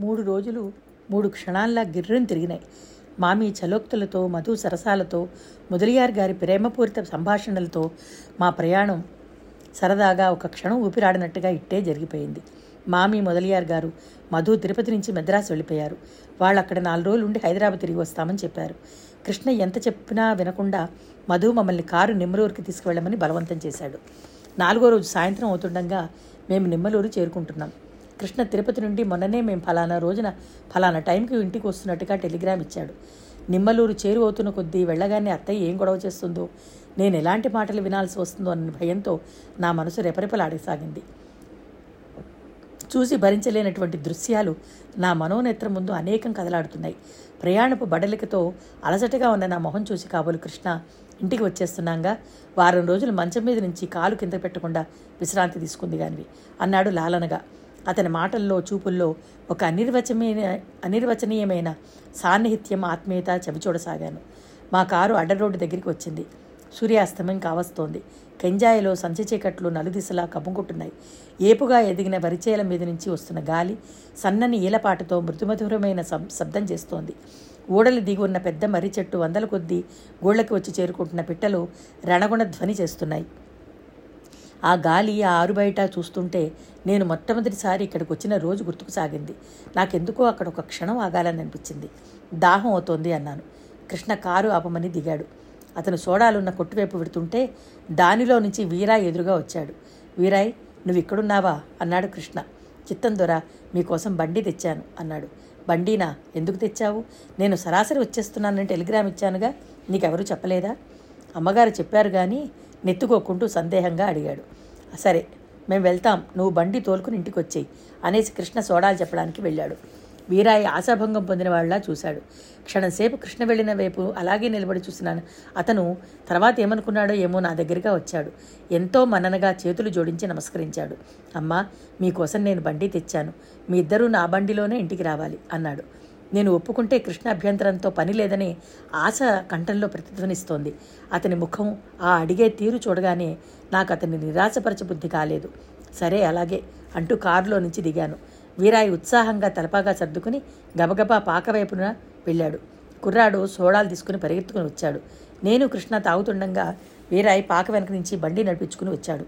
మూడు రోజులు మూడు క్షణాల్లా గిర్రం తిరిగినాయి. మామీ చలోక్తులతో మధు సరసాలతో ముదలియార్ గారి ప్రేమపూరిత సంభాషణలతో మా ప్రయాణం సరదాగా ఒక క్షణం ఊపిరాడినట్టుగా ఇట్టే జరిగిపోయింది. మామి మొదలియార్ గారు మధు తిరుపతి నుంచి మద్రాసు వెళ్ళిపోయారు. వాళ్ళు అక్కడ నాలుగు రోజులు ఉండి హైదరాబాద్ తిరిగి వస్తామని చెప్పారు. కృష్ణ ఎంత చెప్పినా వినకుండా మధు మమ్మల్ని కారు నిమ్మలూరుకి తీసుకువెళ్ళమని బలవంతం చేశాడు. నాలుగో రోజు సాయంత్రం అవుతుండగా మేము నిమ్మలూరు చేరుకుంటున్నాం. కృష్ణ తిరుపతి నుండి మొన్ననే మేము ఫలానా రోజున ఫలానా టైంకి ఇంటికి వస్తున్నట్టుగా టెలిగ్రామ్ ఇచ్చాడు. నిమ్మలూరు చేరువవుతున్న కొద్దీ వెళ్ళగానే అత్తయ్య ఏం గొడవ చేస్తుందో నేను ఎలాంటి మాటలు వినాల్సి వస్తుందో అన్న భయంతో నా మనసు రెపరెపలాడసాగింది. చూసి భరించలేనటువంటి దృశ్యాలు నా మనోనేత్రం ముందు అనేకం కదలాడుతున్నాయి. ప్రయాణపు బడలికతో అలసటగా ఉన్న నా మొహం చూసి కాబోలు కృష్ణ ఇంటికి వచ్చేస్తున్నాగా? వారం రోజులు మంచం మీద నుంచి కాలు కింద పెట్టకుండా విశ్రాంతి తీసుకుంది గానివి అన్నాడు లాలనగా. అతని మాటల్లో చూపుల్లో ఒక అనిర్వచమైన అనిర్వచనీయమైన సాన్నిహిత్యం ఆత్మీయత చవిచూడసాగాను. మా కారు అడ్డ రోడ్డు దగ్గరికి వచ్చింది. సూర్యాస్తమయం కావస్తోంది. కెంజాయిలో సంచి చీకట్లు నలుదిశలా కమ్ముకుంటున్నాయి. ఏపుగా ఎదిగిన వరిచేల మీద నుంచి వస్తున్న గాలి సన్నని ఈలపాటుతో మృదుమధురమైన శబ్దం చేస్తోంది. ఊడలు దిగి ఉన్న పెద్ద మర్రి చెట్టు వందల కొద్దీ గోళ్ళకి వచ్చి చేరుకుంటున్న పిట్టలు రణగుణ ధ్వని చేస్తున్నాయి. ఆ గాలి ఆ ఆరుబయట చూస్తుంటే నేను మొట్టమొదటిసారి ఇక్కడికి వచ్చిన రోజు గుర్తుకు సాగింది. నాకెందుకో అక్కడ ఒక క్షణం ఆగాలని అనిపించింది. దాహం అవుతోంది అన్నాను. కృష్ణ కారు ఆపమని దిగాడు. అతను సోడాలున్న కొట్టువైపు విడుతుంటే దానిలో నుంచి వీరాయ్ ఎదురుగా వచ్చాడు. వీరాయ్ నువ్వు ఇక్కడున్నావా అన్నాడు కృష్ణ. చిత్తం దొర మీకోసం బండి తెచ్చాను అన్నాడు. బండీనా? ఎందుకు తెచ్చావు? నేను సరాసరి వచ్చేస్తున్నానని టెలిగ్రామ్ ఇచ్చానుగా నీకెవరూ చెప్పలేదా? అమ్మగారు చెప్పారు కానీ నెత్తుకోకుంటూ సందేహంగా అడిగాడు. సరే మేము వెళ్తాం. నువ్వు బండి తోలుకుని ఇంటికి వచ్చేయి అనేసి కృష్ణ సోడాలు చెప్పడానికి వెళ్ళాడు. వీరాయి ఆశాభంగం పొందిన వాళ్ళ చూశాడు. క్షణంసేపు కృష్ణ వెళ్ళిన వైపు అలాగే నిలబడి చూసినాను అతను తర్వాత ఏమనుకున్నాడో ఏమో నా దగ్గరగా వచ్చాడు. ఎంతో మననగా చేతులు జోడించి నమస్కరించాడు. అమ్మా మీకోసం నేను బండి తెచ్చాను. మీ ఇద్దరూ నా బండిలోనే ఇంటికి రావాలి అన్నాడు. నేను ఒప్పుకుంటే కృష్ణ అభ్యంతరంతో పని లేదని ఆశ కంఠంలో ప్రతిధ్వనిస్తోంది. అతని ముఖం ఆ అడిగే తీరు చూడగానే నాకు అతన్ని నిరాశపరచ బుద్ధి కాలేదు. సరే అలాగే అంటూ కారులో నుంచి దిగాను. వీరాయి ఉత్సాహంగా తలపాగా సర్దుకుని గబగబా పాక వైపున వెళ్ళాడు. కుర్రాడు సోడాలు తీసుకుని పరిగెత్తుకుని వచ్చాడు. నేను కృష్ణ తాగుతుండగా వీరాయి పాక వెనక నుంచి బండి నడిపించుకుని వచ్చాడు.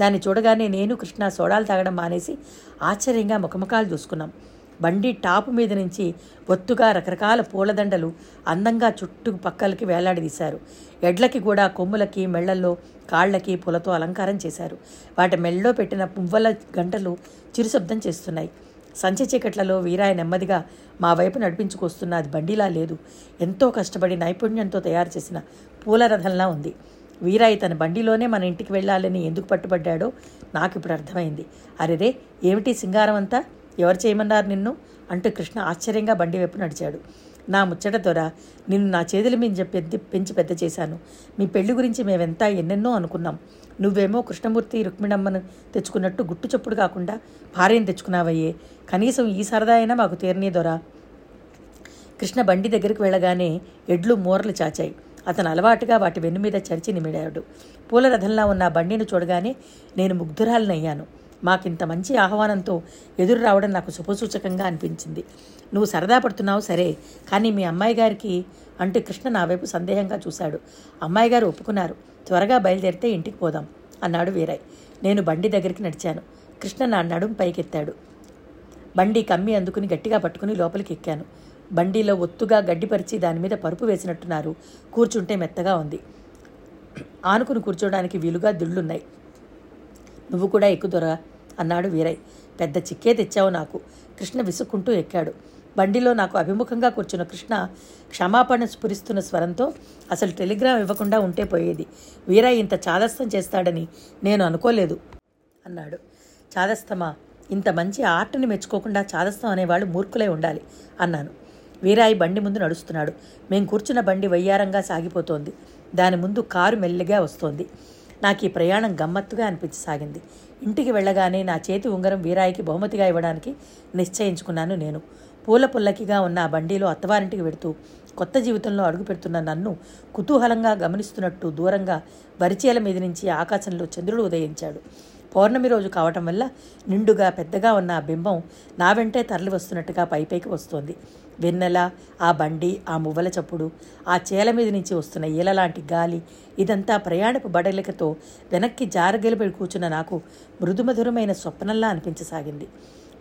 దాన్ని చూడగానే నేను కృష్ణ సోడాలు తాగడం మానేసి ఆశ్చర్యంగా ముఖముఖాలు చూసుకున్నాం. బండి టాపు మీద నుంచి ఒత్తుగా రకరకాల పూలదండలు అందంగా చుట్టూ పక్కలకి వేలాడదీశారు ఎడ్లకి కూడా కొమ్ములకి మెళ్ళల్లో కాళ్ళకి పూలతో అలంకారం చేశారు. వాటి మెళ్ళలో పెట్టిన పువ్వుల గంటలు చిరుశబ్దం చేస్తున్నాయి. సంచి చీకట్లలో వీరాయ నెమ్మదిగా మా వైపు నడిపించుకొస్తున్న అది బండిలా లేదు. ఎంతో కష్టపడి నైపుణ్యంతో తయారు చేసిన పూల రథంలా ఉంది. వీరాయి తన బండిలోనే మన ఇంటికి వెళ్ళాలని ఎందుకు పట్టుబడ్డాడో నాకు ఇప్పుడు అర్థమైంది. అరెరే ఏమిటి సింగారం అంతా ఎవరు చేయమన్నారు నిన్ను? అంటూ కృష్ణ ఆశ్చర్యంగా బండి వైపు నడిచాడు. నా ముచ్చట దొర నిన్ను నా చేతుల మీద పెద్ద పెంచి పెద్ద చేశాను. మీ పెళ్ళి గురించి మేమెంతా ఎన్నెన్నో అనుకున్నాం. నువ్వేమో కృష్ణమూర్తి రుక్మిణమ్మను తెచ్చుకున్నట్టు గుట్టు చప్పుడు కాకుండా భార్యను తెచ్చుకున్నావయ్యే. కనీసం ఈ సరదా అయినా మాకు తీరనీ దొరా. కృష్ణ బండి దగ్గరికి వెళ్ళగానే ఎడ్లు మూరలు చాచాయి. అతను అలవాటుగా వాటి వెన్ను మీద చరిచి నిమిడాడు. పూల రథంలా ఉన్న బండిని చూడగానే నేను ముగ్ధురాలనయ్యాను. మాకింత మంచి ఆహ్వానంతో ఎదురు రావడం నాకు శుభసూచకంగా అనిపించింది. నువ్వు సరదా పడుతున్నావు సరే. కానీ మీ అమ్మాయి గారికి అంటూ కృష్ణ నా వైపు సందేహంగా చూశాడు. అమ్మాయి గారు ఒప్పుకున్నారు. త్వరగా బయలుదేరితే ఇంటికి పోదాం అన్నాడు వీరయ్. నేను బండి దగ్గరికి నడిచాను. కృష్ణ నా నడుం పైకెత్తాడు. బండి కమ్మి అందుకుని గట్టిగా పట్టుకుని లోపలికి ఎక్కాను. బండిలో ఒత్తుగా గడ్డిపరిచి దాని మీద పరుపు వేసినట్టున్నారు. కూర్చుంటే మెత్తగా ఉంది. ఆనుకుని కూర్చోడానికి వీలుగా దిళ్ళున్నాయి. నువ్వు కూడా ఎక్కుదొరా అన్నాడు వీరయ్య. పెద్ద చిక్కే తెచ్చావు నాకు. కృష్ణ విసుక్కుంటూ ఎక్కాడు. బండిలో నాకు అభిముఖంగా కూర్చున్న కృష్ణ క్షమాపణ స్ఫురిస్తున్న స్వరంతో అసలు టెలిగ్రామ్ ఇవ్వకుండా ఉంటే పోయేది. వీరయ్య ఇంత చాదస్తం చేస్తాడని నేను అనుకోలేదు అన్నాడు. చాదస్తమా? ఇంత మంచి ఆర్ట్ని మెచ్చుకోకుండా చాదస్తం అనేవాళ్ళు మూర్ఖులై ఉండాలి అన్నాను. వీరాయి బండి ముందు నడుస్తున్నాడు. మేం కూర్చున్న బండి వయ్యారంగా సాగిపోతోంది. దాని ముందు కారు మెల్లిగా వస్తోంది. నాకు ఈ ప్రయాణం గమ్మత్తుగా అనిపించసాగింది. ఇంటికి వెళ్ళగానే నా చేతి ఉంగరం వీరాయికి బహుమతిగా ఇవ్వడానికి నిశ్చయించుకున్నాను నేను. పూల పుల్లకిగా ఉన్న ఆ బండిలో అత్తవారింటికి వెడుతూ కొత్త జీవితంలో అడుగు పెడుతున్న నన్ను కుతూహలంగా గమనిస్తున్నట్టు దూరంగా వరిచేల మీద నుంచి ఆకాశంలో చంద్రుడు ఉదయించాడు. పౌర్ణమి రోజు కావటం వల్ల నిండుగా పెద్దగా ఉన్న ఆ బింబం నా వెంటే తరలి వస్తున్నట్టుగా పైపైకి వస్తోంది. వెన్నెల ఆ బండి ఆ మువ్వల చప్పుడు ఆ చేల మీద నుంచి వస్తున్న ఈలలాంటి గాలి ఇదంతా ప్రయాణపు బడలికతో వెనక్కి జారగెలిపడి కూర్చున్న నాకు మృదుమధురమైన స్వప్నంలా అనిపించసాగింది.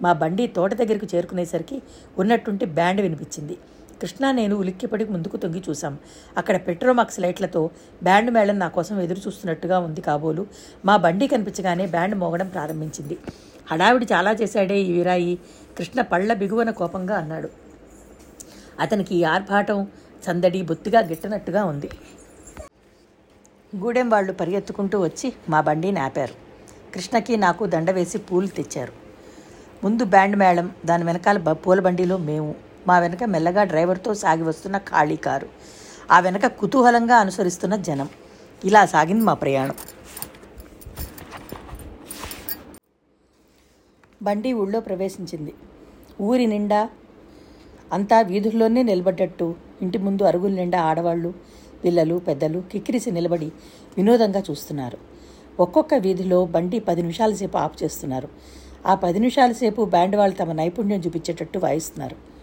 మా బండి తోట దగ్గరికి చేరుకునేసరికి ఉన్నట్టుండి బ్యాండ్ వినిపించింది. కృష్ణ నేను ఉలిక్కిపడి ముందుకు తొంగి చూశాం. అక్కడ పెట్రోమాక్స్ లైట్లతో బ్యాండ్ మేళం నా కోసం ఎదురు చూస్తున్నట్టుగా ఉంది కాబోలు. మా బండి కనిపించగానే బ్యాండ్ మోగడం ప్రారంభించింది. హడావిడి చాలా చేశాడే ఈ వీరాయి. కృష్ణ పళ్ళ బిగువన కోపంగా అన్నాడు. అతనికి ఈ ఆర్భాటం సందడి బొత్తిగా గిట్టనట్టుగా ఉంది. గూడెం వాళ్ళు పరిగెత్తుకుంటూ వచ్చి మా బండిని ఆపారు కృష్ణకి నాకు దండ వేసి పూలు తెచ్చారు. ముందు బ్యాండ్ మేళం దాని వెనకాల బ- పూల బండిలో మేము మా వెనక మెల్లగా డ్రైవర్తో సాగి వస్తున్న ఖాళీ కారు. ఆ వెనక కుతూహలంగా అనుసరిస్తున్న జనం. ఇలా సాగింది మా ప్రయాణం. బండి ఊళ్ళో ప్రవేశించింది. ఊరి నిండా అంతా వీధుల్లోనే నిలబడ్డట్టు. ఇంటి ముందు అరుగుల నిండా ఆడవాళ్ళు పిల్లలు పెద్దలు కిక్కిరిసి నిలబడి వినోదంగా చూస్తున్నారు. ఒక్కొక్క వీధిలో బండి పది నిమిషాల సేపు ఆఫ్ చేస్తున్నారు. ఆ పది నిమిషాల సేపు బ్యాండ్ వాళ్ళు తమ నైపుణ్యం చూపించేటట్టు వాయిస్తున్నారు.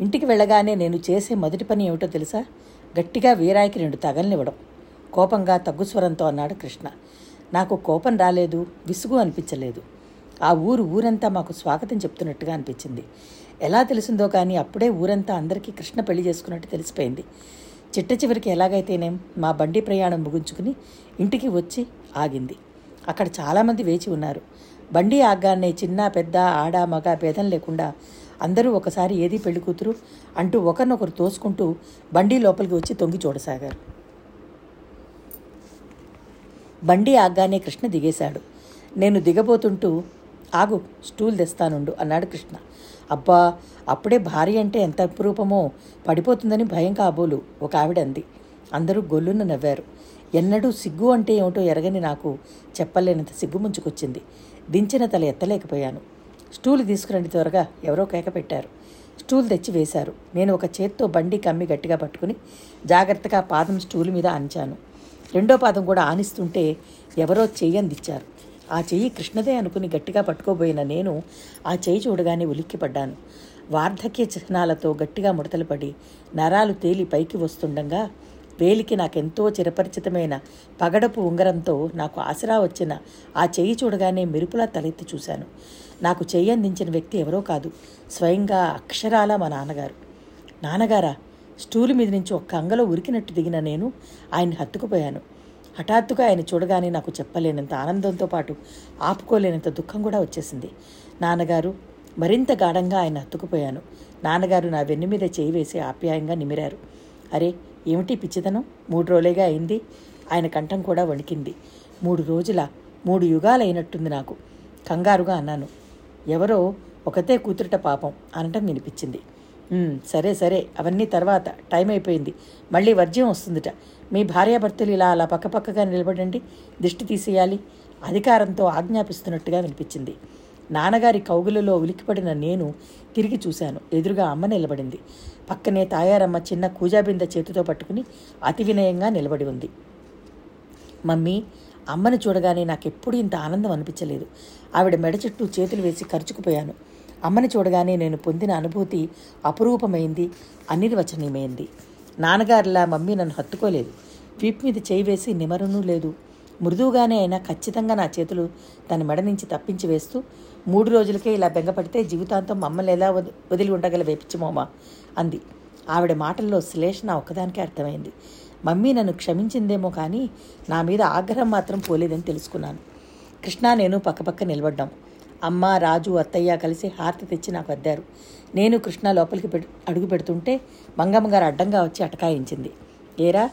ఇంటికి వెళ్ళగానే నేను చేసే మొదటి పని ఏమిటో తెలుసా? గట్టిగా వీరాయికి రెండు తగలనివ్వడం కోపంగా తగ్గు స్వరంతో అన్నాడు కృష్ణ. నాకు కోపం రాలేదు విసుగు అనిపించలేదు. ఆ ఊరు ఊరంతా మాకు స్వాగతం చెప్తున్నట్టుగా అనిపించింది. ఎలా తెలిసిందో కానీ అప్పుడే ఊరంతా అందరికీ కృష్ణ పెళ్ళి చేసుకున్నట్టు తెలిసిపోయింది. చిట్ట చివరికి ఎలాగైతేనేం మా బండి ప్రయాణం ముగించుకుని ఇంటికి వచ్చి ఆగింది. అక్కడ చాలామంది వేచి ఉన్నారు. బండి ఆగ్గానే చిన్న పెద్ద ఆడ మగ భేదం లేకుండా అందరూ ఒకసారి ఏది పెళ్ళి కూతురు అంటూ ఒకరినొకరు తోసుకుంటూ బండి లోపలికి వచ్చి తొంగి చూడసాగారు. బండి ఆగ్గానే కృష్ణ దిగేశాడు. నేను దిగబోతుంటూ ఆగు స్టూల్ తెస్తానుండు అన్నాడు కృష్ణ. అబ్బా అప్పుడే భార్య అంటే ఎంత అపురూపమో పడిపోతుందని భయం కాబోలు ఒక ఆవిడ అంది. అందరూ గొల్లున నవ్వారు. ఎన్నడూ సిగ్గు అంటే ఏమిటో ఎరగని నాకు చెప్పలేనంత సిగ్గు ముంచుకొచ్చింది. దించిన తల ఎత్తలేకపోయాను. స్టూల్ తీసుకురండి త్వరగా. ఎవరో కేక పెట్టారు. స్టూల్ తెచ్చి వేశారు. నేను ఒక చేత్తో బండి కమ్మి గట్టిగా పట్టుకుని జాగ్రత్తగా పాదం స్టూల్ మీద ఆనిచాను రెండో పాదం కూడా ఆనిస్తుంటే ఎవరో చెయ్యి అందించారు ఆ చెయ్యి కృష్ణదే అనుకుని గట్టిగా పట్టుకోబోయిన నేను ఆ చెయ్యి చూడగానే ఉలిక్కిపడ్డాను వార్ధక్య చిహ్నాలతో గట్టిగా ముడతలు పడి నరాలు తేలి పైకి వస్తుండగా వేలికి నాకెంతో చిరపరిచితమైన పగడపు ఉంగరంతో నాకు ఆసరా వచ్చిన ఆ చెయ్యి చూడగానే మెరుపులా తలెత్తి చూశాను. నాకు చెయ్యి అందించిన వ్యక్తి ఎవరో కాదు. స్వయంగా అక్షరాల మా నాన్నగారు. నాన్నగారా స్టూలు మీద నుంచి ఒక్క అంగలో ఉరికినట్టు దిగిన నేను ఆయన్ని హత్తుకుపోయాను. హఠాత్తుగా ఆయన చూడగానే నాకు చెప్పలేనంత ఆనందంతో పాటు ఆపుకోలేనంత దుఃఖం కూడా వచ్చేసింది. నాన్నగారు మరింత గాఢంగా ఆయన హత్తుకుపోయాను. నాన్నగారు నా వెన్ను మీద చేయి వేసి ఆప్యాయంగా నిమిరారు. అరే ఏమిటి పిచ్చితనం? మూడు రోజులేగా అయింది. ఆయన కంఠం కూడా వణికింది. మూడు రోజుల మూడు యుగాలైనట్టుంది నాకు. కంగారుగా అన్నాను. ఎవరో ఒకతే కూతురట పాపం అనటం వినిపించింది. సరే సరే అవన్నీ తర్వాత టైం అయిపోయింది. మళ్ళీ వర్జ్యం వస్తుందిట. మీ భార్యాభర్తలు ఇలా అలా పక్కపక్కగా నిలబడండి దిష్టి తీసేయాలి అధికారంతో ఆజ్ఞాపిస్తున్నట్టుగా వినిపించింది. నాన్నగారి కౌగులలో ఉలిక్కిపడిన నేను తిరిగి చూశాను. ఎదురుగా అమ్మ నిలబడింది. పక్కనే తాయారమ్మ చిన్న కూజాబింద చేతితో పట్టుకుని అతి వినయంగా నిలబడి ఉంది. మమ్మీ అమ్మని చూడగానే నాకెప్పుడు ఇంత ఆనందం అనిపించలేదు. ఆవిడ మెడ చుట్టూ చేతులు వేసి ఖర్చుకుపోయాను అమ్మని చూడగానే నేను పొందిన అనుభూతి అపురూపమైంది అనిర్వచనీయమైంది. నాన్నగారిలా మమ్మీ నన్ను హత్తుకోలేదు. వీపు మీద చేయి వేసి నిమరనూ లేదు. మృదువుగానే అయినా ఖచ్చితంగా నా చేతులు తన మెడ నుంచి తప్పించి వేస్తూ మూడు రోజులకే ఇలా బెంగపడితే జీవితాంతం మమ్మల్ని ఎలా వదిలి ఉండగల వేపించమోమా అంది. ఆవిడ మాటల్లో శ్లేషణ ఒక్కదానికే అర్థమైంది. మమ్మీ నన్ను క్షమించిందేమో కానీ నా మీద ఆగ్రహం మాత్రం పోలేదని తెలుసుకున్నాను. కృష్ణ నేను పక్కపక్క నిలబడ్డాం. అమ్మ రాజు అత్తయ్య కలిసి హారతి తెచ్చి నాకు అద్దారు. నేను కృష్ణ లోపలికి పెడు అడుగు పెడుతుంటే మంగమ్మ గారు అడ్డంగా వచ్చి అటకాయించింది. ఏరా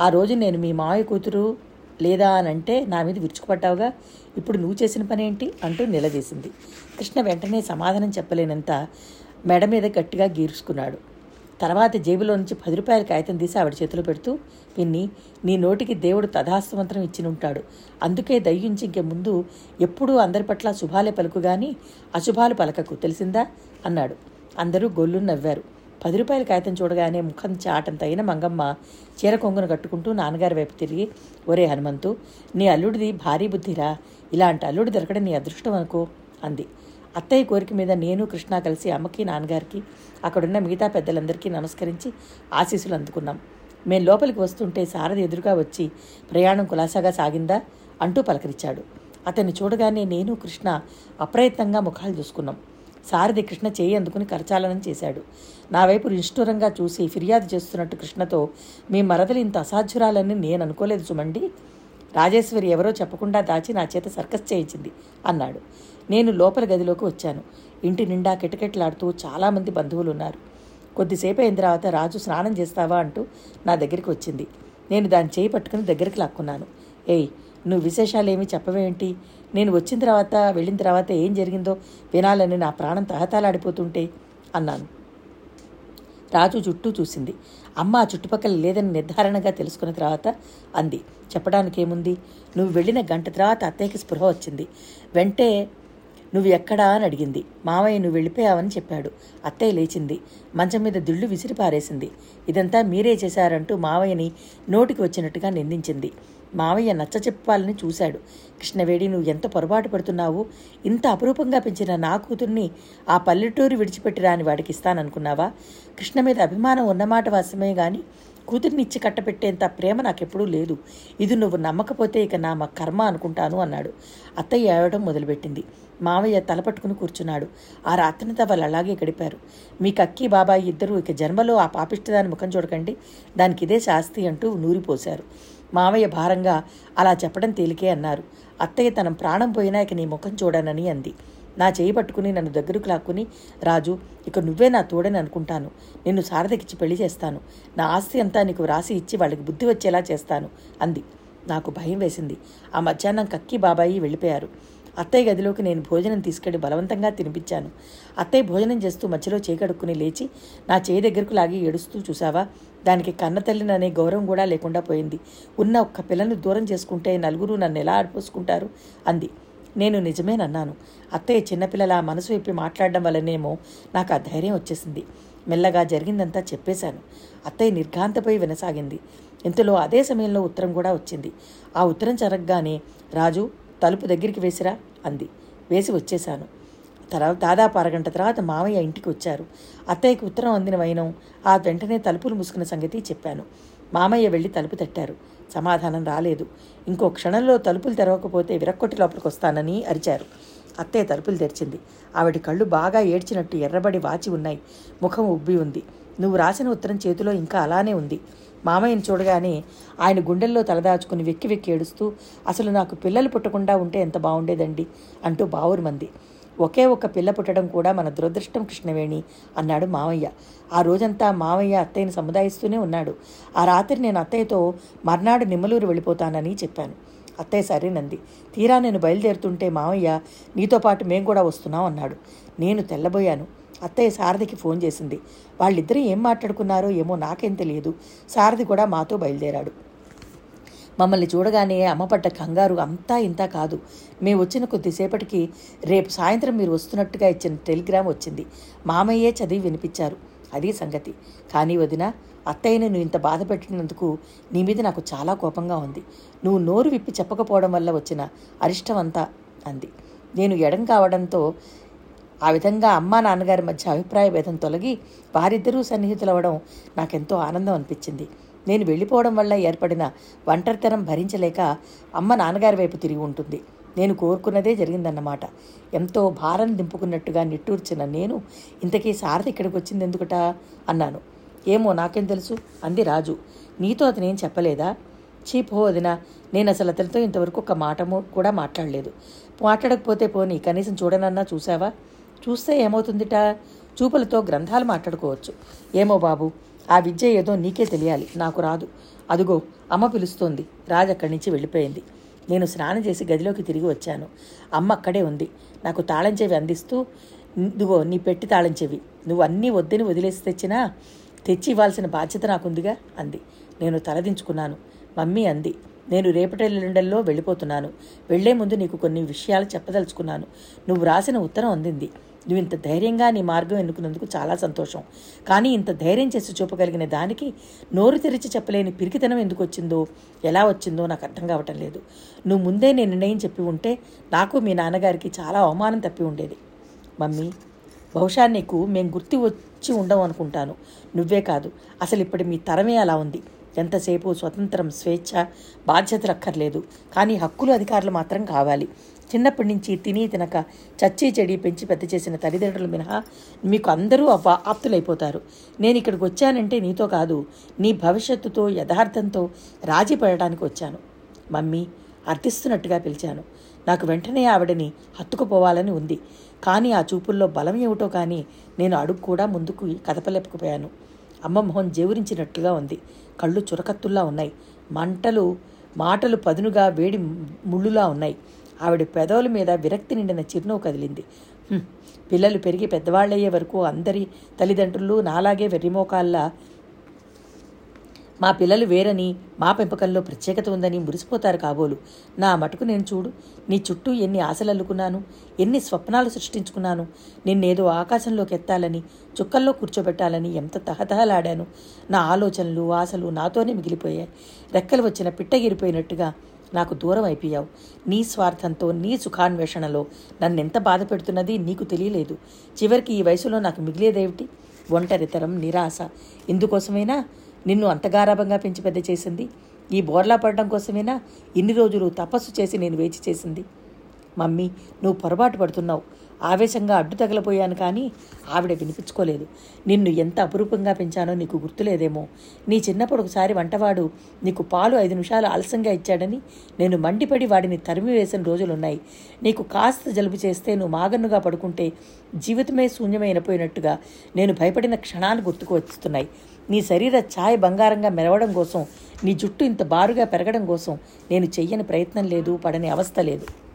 ఆ రోజు నేను మీ మావయ్య కూతురు లేదా అని అంటే నా మీద విరుచుకుపడ్డావుగా? ఇప్పుడు నువ్వు చేసిన పని ఏంటి అంటూ నిలదీసింది. కృష్ణ వెంటనే సమాధానం చెప్పలేనంత మెడ మీద గట్టిగా గీర్చుకున్నాడు. తర్వాత జేబులో నుంచి పది రూపాయల కాగితం తీసి ఆవిడ చేతిలో పెడుతూ పిన్ని నీ నోటికి దేవుడు తథాస్తమంత్రం ఇచ్చి ఉంటాడు. అందుకే దయ్యుంచి ఇంకే ముందు ఎప్పుడూ అందరి పట్ల శుభాలే పలుకు గాని అశుభాలు పలకకు. తెలిసిందా? అన్నాడు. అందరూ గొల్లు నవ్వారు. పది రూపాయల కాగితం చూడగానే ముఖం చాటంత అయిన మంగమ్మ చీర కొంగును కట్టుకుంటూ నాన్నగారి వైపు తిరిగి ఒరే హనుమంతు నీ అల్లుడిది భారీ బుద్ధిరా. ఇలాంటి అల్లుడు దొరకడం నీ అదృష్టం అనుకో అంది. అత్తయ్య కోరిక మీద నేను కృష్ణ కలిసి అమ్మకి నాన్నగారికి అక్కడున్న మిగతా పెద్దలందరికీ నమస్కరించి ఆశీస్సులు అందుకున్నాం. మేం లోపలికి వస్తుంటే సారథి ఎదురుగా వచ్చి ప్రయాణం కులాసాగా సాగిందా అంటూ పలకరించాడు. అతన్ని చూడగానే నేను కృష్ణ అప్రయత్నంగా ముఖాలు చూసుకున్నాం. సారథి కృష్ణ చేయి అందుకుని కరచాలనం చేశాడు. నా వైపు నిష్ఠురంగా చూసి ఫిర్యాదు చేస్తున్నట్టు కృష్ణతో మీ మరదలు ఇంత అసాధ్యురాలని నేను అనుకోలేదు సుమండి. రాజేశ్వరి ఎవరో చెప్పకుండా దాచి నా చేత సర్కస్ చేయించింది అన్నాడు. నేను లోపల గదిలోకి వచ్చాను. ఇంటి నిండా కిటకిటలాడుతూ చాలామంది బంధువులు ఉన్నారు కొద్దిసేపు అయిన తర్వాత రాజు స్నానం చేస్తావా? అంటూ నా దగ్గరికి వచ్చింది. నేను దాన్ని చేయి పట్టుకుని దగ్గరికి లాక్కున్నాను. ఏయ్ నువ్వు విశేషాలేమీ చెప్పవేంటి నేను వచ్చిన తర్వాత వెళ్ళిన తర్వాత ఏం జరిగిందో వినాలని నా ప్రాణం తహతాలాడిపోతుంటే అన్నాను. రాజు చుట్టూ చూసింది. అమ్మ ఆ చుట్టుపక్కల లేదని నిర్ధారణగా తెలుసుకున్న తర్వాత అంది. చెప్పడానికి ఏముంది నువ్వు వెళ్ళిన గంట తర్వాత అత్తయ్యకి స్పృహ వచ్చింది. వెంటే నువ్వు ఎక్కడా అని అడిగింది. మావయ్య నువ్వు వెళ్ళిపోయావని చెప్పాడు. అత్తయ్య లేచింది. మంచం మీద దిళ్ళు విసిరి పారేసింది. ఇదంతా మీరే చేశారంటూ మావయ్యని నోటికి వచ్చినట్టుగా నిందించింది. మావయ్య నచ్చ చెప్పాలని చూశాడు. కృష్ణవేడి నువ్వు ఎంత పొరపాటు పడుతున్నావు? ఇంత అపురూపంగా పెంచిన నా కూతుర్ని ఆ పల్లెటూరు విడిచిపెట్టి రాని వాడికి ఇస్తాననుకున్నావా? కృష్ణ మీద అభిమానం ఉన్నమాట వాస్తవమే గాని కూతుర్ని ఇచ్చి కట్టపెట్టేంత ప్రేమ నాకెప్పుడూ లేదు. ఇది నువ్వు నమ్మకపోతే ఇక నా మా కర్మ అనుకుంటాను అన్నాడు. అత్తయ్య ఏడవడం మొదలుపెట్టింది. మావయ్య తలపట్టుకుని కూర్చున్నాడు. ఆ రాత్రినంతా వాళ్ళు అలాగే గడిపారు. మీ కక్కి బాబాయి ఇద్దరూ ఇక జన్మలో ఆ పాపిష్టదాని ముఖం చూడకండి. దానికి ఇదే శాస్తి అంటూ నూరిపోశారు. మావయ్య భారంగా అలా చెప్పడం తేలికే అన్నారు. అత్తయ్య తన ప్రాణం పోయినా ఇక నీ ముఖం చూడనని అంది. నా చేయి పట్టుకుని నన్ను దగ్గరకు లాక్కుని రాజు ఇక నువ్వే నా తోడని అనుకుంటాను. నిన్ను సారథకిచ్చి పెళ్ళి చేస్తాను. నా ఆస్తి అంతా నీకు రాసి ఇచ్చి వాళ్ళకి బుద్ధి వచ్చేలా చేస్తాను అంది. నాకు భయం వేసింది. ఆ మధ్యాహ్నం కక్కి బాబాయి వెళ్ళిపోయారు. అత్తయ్య గదిలోకి నేను భోజనం తీసుకెళ్ళి బలవంతంగా తినిపించాను. అత్తయ్య భోజనం చేస్తూ మధ్యలో చేకడుక్కుని లేచి నా చేయి దగ్గరకు లాగి ఏడుస్తూ చూసావా దానికి కన్నతల్లిననే గౌరవం కూడా లేకుండా పోయింది. ఉన్న ఒక్క పిల్లను దూరం చేసుకుంటే నలుగురు నన్ను ఎలా ఆడిపోసుకుంటారు? అంది. నేను నిజమేనన్నాను అత్తయ్య చిన్నపిల్లల మనసు విప్పి మాట్లాడడం వల్లనేమో నాకు ఆ ధైర్యం వచ్చేసింది. మెల్లగా జరిగిందంతా చెప్పేశాను. అత్తయ్య నిర్ఘాంతపై వినసాగింది. ఇంతలో అదే సమయంలో ఉత్తరం కూడా వచ్చింది. ఆ ఉత్తరం జరగగానే రాజు తలుపు దగ్గరికి వేసిరా? అంది. వేసి వచ్చేశాను. తర్వాత దాదాపు అరగంట తర్వాత మామయ్య ఇంటికి వచ్చారు. అత్తయ్యకి ఉత్తరం అందిన వైనం ఆ వెంటనే తలుపులు మూసుకున్న సంగతి చెప్పాను. మామయ్య వెళ్ళి తలుపు తట్టారు. సమాధానం రాలేదు. ఇంకో క్షణంలో తలుపులు తెరవకపోతే విరక్కొట్టి లోపలికి వస్తానని అరిచారు. అత్తయ్య తలుపులు తెరిచింది. ఆవిడ కళ్ళు బాగా ఏడ్చినట్టు ఎర్రబడి వాచి ఉన్నాయి. ముఖం ఉబ్బి ఉంది. నువ్వు రాసిన ఉత్తరం చేతిలో ఇంకా అలానే ఉంది. మామయ్యను చూడగానే ఆయన గుండెల్లో తలదాచుకుని వెక్కి వెక్కి ఏడుస్తూ అసలు నాకు పిల్లలు పుట్టకుండా ఉంటే ఎంత బాగుండేదండి అంటూ బావురుమంది ఒకే ఒక్క పిల్ల పుట్టడం కూడా మన దురదృష్టం కృష్ణవేణి అన్నాడు మావయ్య ఆ రోజంతా మావయ్య అత్తయ్యని సముదాయిస్తూనే ఉన్నాడు. ఆ రాత్రి నేను అత్తయ్యతో మర్నాడు నిమ్మలూరు వెళ్ళిపోతానని చెప్పాను. అత్తయ్య సరేనంది తీరా నేను బయలుదేరుతుంటే మావయ్య నీతో పాటు మేం కూడా వస్తున్నాం అన్నాడు. నేను తెల్లబోయాను. అత్తయ్య సారథికి ఫోన్ చేసింది. వాళ్ళిద్దరూ ఏం మాట్లాడుకున్నారో ఏమో నాకేం తెలియదు. సారథి కూడా మాతో బయలుదేరాడు. మమ్మల్ని చూడగానే అమ్మపడ్డ కంగారు అంతా ఇంతా కాదు. మేము వచ్చిన కొద్దిసేపటికి రేపు సాయంత్రం మీరు వస్తున్నట్టుగా ఇచ్చిన టెలిగ్రామ్ వచ్చింది. మామయ్యే చదివి వినిపించారు. అది సంగతి. కానీ వదిన అత్తయ్యని నువ్వు ఇంత బాధ పెట్టినందుకు నీ మీద నాకు చాలా కోపంగా ఉంది. నువ్వు నోరు విప్పి చెప్పకపోవడం వల్ల వచ్చిన అరిష్టమంతా అంది. నేను ఎడం కావడంతో ఆ విధంగా అమ్మా నాన్నగారి మధ్య అభిప్రాయ భేదం తొలగి వారిద్దరూ సన్నిహితులవడం నాకెంతో ఆనందం అనిపించింది. నేను వెళ్ళిపోవడం వల్ల ఏర్పడిన ఒంటరితనం భరించలేక అమ్మ నాన్నగారి వైపు తిరిగి ఉంటుంది. నేను కోరుకున్నదే జరిగిందన్నమాట. ఎంతో భారం దింపుకున్నట్టుగా నిట్టూర్చిన నేను ఇంతకీ సారథి ఇక్కడికి వచ్చింది ఎందుకుట? అన్నాను. ఏమో నాకేం తెలుసు? అంది రాజు. నీతో అతనేం చెప్పలేదా? చీప్ హో వదినా నేను అసలు అతనితో ఇంతవరకు ఒక మాట కూడా మాట్లాడలేదు. మాట్లాడకపోతే పోనీ కనీసం చూడనన్నా చూసావా చూస్తే ఏమవుతుందిట? చూపులతో గ్రంథాలు మాట్లాడుకోవచ్చు. ఏమో బాబు ఆ విద్య ఏదో నీకే తెలియాలి. నాకు రాదు. అదుగో అమ్మ పిలుస్తోంది. రాజు అక్కడి నుంచి వెళ్ళిపోయింది. నేను స్నానం చేసి గదిలోకి తిరిగి వచ్చాను. అమ్మ అక్కడే ఉంది. నాకు తాళం చెవి అందిస్తూ ఇదిగో నీ పెట్టి తాళం చెవి. నువ్వు అన్నీ వద్దని వదిలేసి తెచ్చినా తెచ్చి ఇవ్వాల్సిన బాధ్యత నాకుందిగా అంది. నేను తలదించుకున్నాను. మమ్మీ అంది. నేను రేపటెల్లుండల్లో వెళ్ళిపోతున్నాను. వెళ్ళే ముందు నీకు కొన్ని విషయాలు చెప్పదలుచుకున్నాను. నువ్వు రాసిన ఉత్తరం అందింది. నువ్వు ఇంత ధైర్యంగా నీ మార్గం ఎన్నుకున్నందుకు చాలా సంతోషం. కానీ ఇంత ధైర్యం చేసి చూపగలిగిన దానికి నోరు తెరిచి చెప్పలేని పిరికితనం ఎందుకు వచ్చిందో ఎలా వచ్చిందో నాకు అర్థం కావటం లేదు. నువ్వు ముందే నేను నిర్ణయం చెప్పి ఉంటే నాకు మీ నాన్నగారికి చాలా అవమానం తప్పి ఉండేది. మమ్మీ బహుశా నీకు మేము గుర్తు వచ్చి ఉండవు అనుకుంటాను. నువ్వే కాదు అసలు ఇప్పుడు మీ తరమే అలా ఉంది. ఎంతసేపు స్వతంత్రం స్వేచ్ఛ బాధ్యతలు అక్కర్లేదు. కానీ హక్కులు అధికారులు మాత్రం కావాలి. చిన్నప్పటి నుంచి తిని తినక చచ్చి చెడి పెంచి పెద్ద చేసిన తల్లిదండ్రులు మినహా మీకు అందరూ అవ ఆప్తులైపోతారు. నేను ఇక్కడికి వచ్చానంటే నీతో కాదు నీ భవిష్యత్తుతో యథార్థంతో రాజీ పడడానికి వచ్చాను. మమ్మీ అర్థిస్తున్నట్టుగా పిలిచాను. నాకు వెంటనే ఆవిడని హత్తుకుపోవాలని ఉంది. కానీ ఆ చూపుల్లో బలం ఏమిటో కానీ నేను అడుగు కూడా ముందుకు కదపలేకపోయాను. అమ్మ మొహం జేవురించినట్లుగా ఉంది. కళ్ళు చురకత్తుల్లా ఉన్నాయి. మంటలు మాటలు పదునుగా వేడి ముళ్ళులా ఉన్నాయి. ఆవిడ పెదవుల మీద విరక్తి నిండిన చిరునవ్వు కదిలింది. పిల్లలు పెరిగి పెద్దవాళ్ళయ్యే వరకు అందరి తల్లిదండ్రులు నాలాగే వెర్రిమోకాల్లా మా పిల్లలు వేరని మా పెంపకంలో ప్రత్యేకత ఉందని మురిసిపోతారు కాబోలు. నా మటుకు నేను చూడు నీ చుట్టూ ఎన్ని ఆశలు అల్లుకున్నాను ఎన్ని స్వప్నాలు సృష్టించుకున్నాను నిన్నేదో ఆకాశంలోకి ఎత్తాలని చుక్కల్లో కూర్చోబెట్టాలని ఎంత తహతహలాడాను. నా ఆలోచనలు ఆశలు నాతోనే మిగిలిపోయాయి. రెక్కలు వచ్చిన పిట్టగిరిపోయినట్టుగా నాకు దూరం అయిపోయావు. నీ స్వార్థంతో నీ సుఖాన్వేషణలో నన్నెంత బాధ పెడుతున్నది నీకు తెలియలేదు. చివరికి ఈ వయసులో నాకు మిగిలేదేమిటి? ఒంటరితరం నిరాశ. ఇందుకోసమైనా నిన్ను అంతగారాభంగా పెంచి పెద్ద చేసింది. ఈ బోర్లా పడడం కోసమేనా? ఇన్ని రోజులు తపస్సు చేసి నేను వేచి చేసింది. మమ్మీ నువ్వు పొరపాటు పడుతున్నావు. ఆవేశంగా అడ్డు తగలపోయాను కానీ ఆవిడ వినిపించుకోలేదు. నిన్ను ఎంత అపురూపంగా పెంచానో నీకు గుర్తులేదేమో. నీ చిన్నప్పుడు ఒకసారి వంటవాడు నీకు పాలు ఐదు నిమిషాలు ఆలస్యంగా ఇచ్చాడని నేను మండిపడి వాడిని తరిమి వేసిన రోజులున్నాయి. నీకు కాస్త జలుబు చేస్తే నువ్వు మాగన్నుగా పడుకుంటే జీవితమే శూన్యమైనపోయినట్టుగా నేను భయపడిన క్షణాలు గుర్తుకు వస్తున్నాయి నీ శరీర ఛాయ బంగారంగా మెరవడం కోసం నీ జుట్టు ఇంత బారుగా పెరగడం కోసం నేను చెయ్యని ప్రయత్నం లేదు పడని అవస్థ లేదు.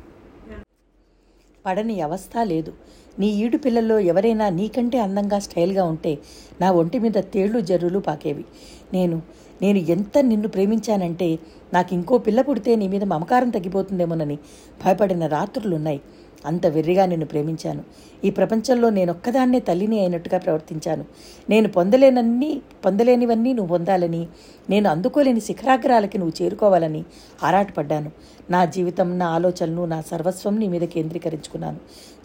పడని అవస్థ లేదు. నీ ఈడు పిల్లల్లో ఎవరైనా నీకంటే అందంగా స్టైల్గా ఉంటే నా ఒంటి మీద తేళ్ళు జర్రులు పాకేవి. నేను నేను ఎంత నిన్ను ప్రేమించానంటే నాకు ఇంకో పిల్ల పుడితే నీ మీద మమకారం తగ్గిపోతుందేమోనని భయపడిన రాత్రులున్నాయి. అంత వెర్రిగా నిన్ను ప్రేమించాను. ఈ ప్రపంచంలో నేనొక్కదాన్నే తల్లిని అయినట్టుగా ప్రవర్తించాను. నేను పొందలేనన్ని పొందలేనివన్నీ నువ్వు పొందాలని నేను అందుకోలేని శిఖరాగ్రాలకి నువ్వు చేరుకోవాలని ఆరాటపడ్డాను. నా జీవితం నా ఆలోచనలు నా సర్వస్వం నీ మీద కేంద్రీకరించుకున్నాను.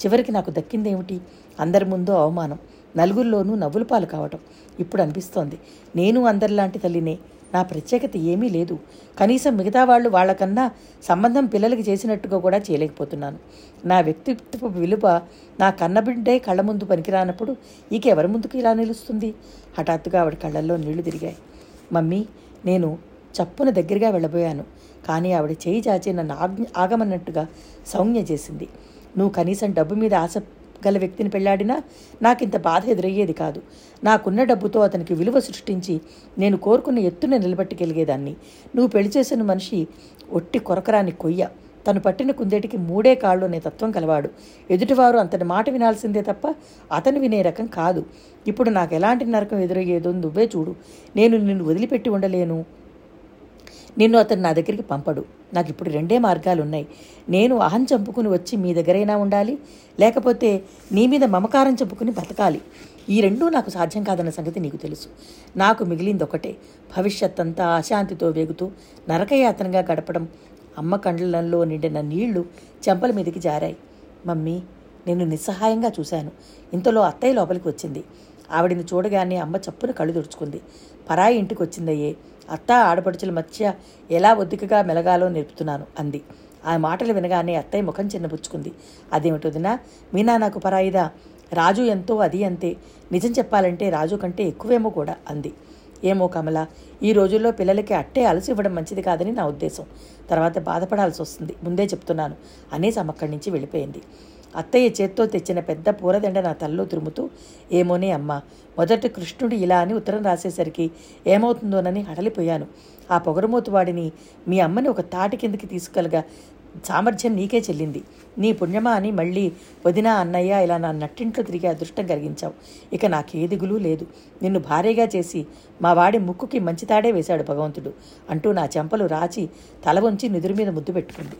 చివరికి నాకు దక్కిందేమిటి? అందరి ముందు అవమానం. నలుగురిలోనూ నవ్వుల పాలు కావటం. ఇప్పుడు అనిపిస్తోంది. నేను అందరిలాంటి తల్లినే. నా ప్రత్యేకత ఏమీ లేదు. కనీసం మిగతా వాళ్ళు వాళ్ళకన్నా సంబంధం పిల్లలకి చేసినట్టుగా కూడా చేయలేకపోతున్నాను. నా వ్యక్తిత్వ విలువ నా కన్నబిడ్డే కళ్ళ ముందు పనికిరానప్పుడు ఇక ముందుకు ఇలా నిలుస్తుంది? హఠాత్తుగా ఆవిడ కళ్ళల్లో నీళ్ళు తిరిగాయి. మమ్మీ నేను చప్పున దగ్గరగా వెళ్ళబోయాను. కానీ ఆవిడ చేయి చాచి నన్ను ఆగ్ ఆగమన్నట్టుగా సౌజ్ఞ చేసింది. నువ్వు కనీసం డబ్బు మీద ఆశ గల వ్యక్తిని పెళ్ళాడినా నాకింత బాధ ఎదురయ్యేది కాదు. నాకున్న డబ్బుతో అతనికి విలువ సృష్టించి నేను కోరుకున్న ఎత్తున నిలబెట్టగలిగేదాన్ని. నువ్వు పెళ్ళి చేసిన మనిషి ఒట్టి కొరకరాని కొయ్య. తను పట్టిన కుందేటికి మూడే కాళ్ళు అనే తత్వం కలవాడు. ఎదుటివారు అంతటి మాట వినాల్సిందే తప్ప అతను వినే రకం కాదు. ఇప్పుడు నాకు ఎలాంటి నరకం ఎదురయ్యేదో నువ్వే చూడు. నేను నిన్ను వదిలిపెట్టి ఉండలేను. నిన్ను అతను నా దగ్గరికి పంపడు. నాకు ఇప్పుడు రెండే మార్గాలు ఉన్నాయి నేను అహం చంపుకుని వచ్చి మీ దగ్గరైనా ఉండాలి లేకపోతే నీ మీద మమకారం చంపుకుని బతకాలి. ఈ రెండూ నాకు సాధ్యం కాదన్న సంగతి నీకు తెలుసు. నాకు మిగిలింది ఒకటే భవిష్యత్ అంతా అశాంతితో వేగుతూ నరకయాతనగా గడపడం అమ్మ కండ్లలో నిండిన నీళ్ళు చెంపల మీదకి జారాయి. మమ్మీ నేను నిస్సహాయంగా చూశాను. ఇంతలో అత్తయ్య లోపలికి వచ్చింది. ఆవిడిని చూడగానే అమ్మ చప్పున కళ్ళు తుడుచుకుంది. పరాయి ఇంటికి వచ్చిందయ్యే అత్త ఆడపడుచుల మధ్య ఎలా ఒద్దికగా మెలగాలో నేర్పుతున్నాను అంది. ఆ మాటలు వినగానే అత్తయ్య ముఖం చిన్నబుచ్చుకుంది. అదేమిటొదినా మీనా నాకు పరాయిదా? రాజు ఎంతో అది అంతే. నిజం చెప్పాలంటే రాజు కంటే ఎక్కువేమో కూడా అంది. ఏమో కమల ఈ రోజుల్లో పిల్లలకి అట్టే అలసి ఇవ్వడం మంచిది కాదని నా ఉద్దేశం. తర్వాత బాధపడాల్సి వస్తుంది ముందే చెప్తున్నాను. అనేసి అమ్మక్కడి నుంచి వెళ్ళిపోయింది. అత్తయ్య చేత్తో తెచ్చిన పెద్ద పూరదండ నా తల్లో తురుముతూ ఏమోనే అమ్మ మొదట కృష్ణుడు ఇలా అని ఉత్తరం రాసేసరికి ఏమవుతుందోనని హడలిపోయాను. ఆ పొగరమూతు వాడిని మీ అమ్మని ఒక తాటి కిందకి తీసుకెళ్ళగా సామర్థ్యం నీకే చెల్లింది. నీ పుణ్యమా అని మళ్ళీ వదినా అన్నయ్య ఇలా నా నట్టింట్లో తిరిగి అదృష్టం కలిగించావు. ఇక నాకే దిగులు లేదు. నిన్ను భారీగా చేసి మా వాడి ముక్కుకి మంచి తాడే వేశాడు భగవంతుడు అంటూ నా చెంపలు రాచి తల వంచి నిదురు మీద ముద్దు పెట్టుకుంది.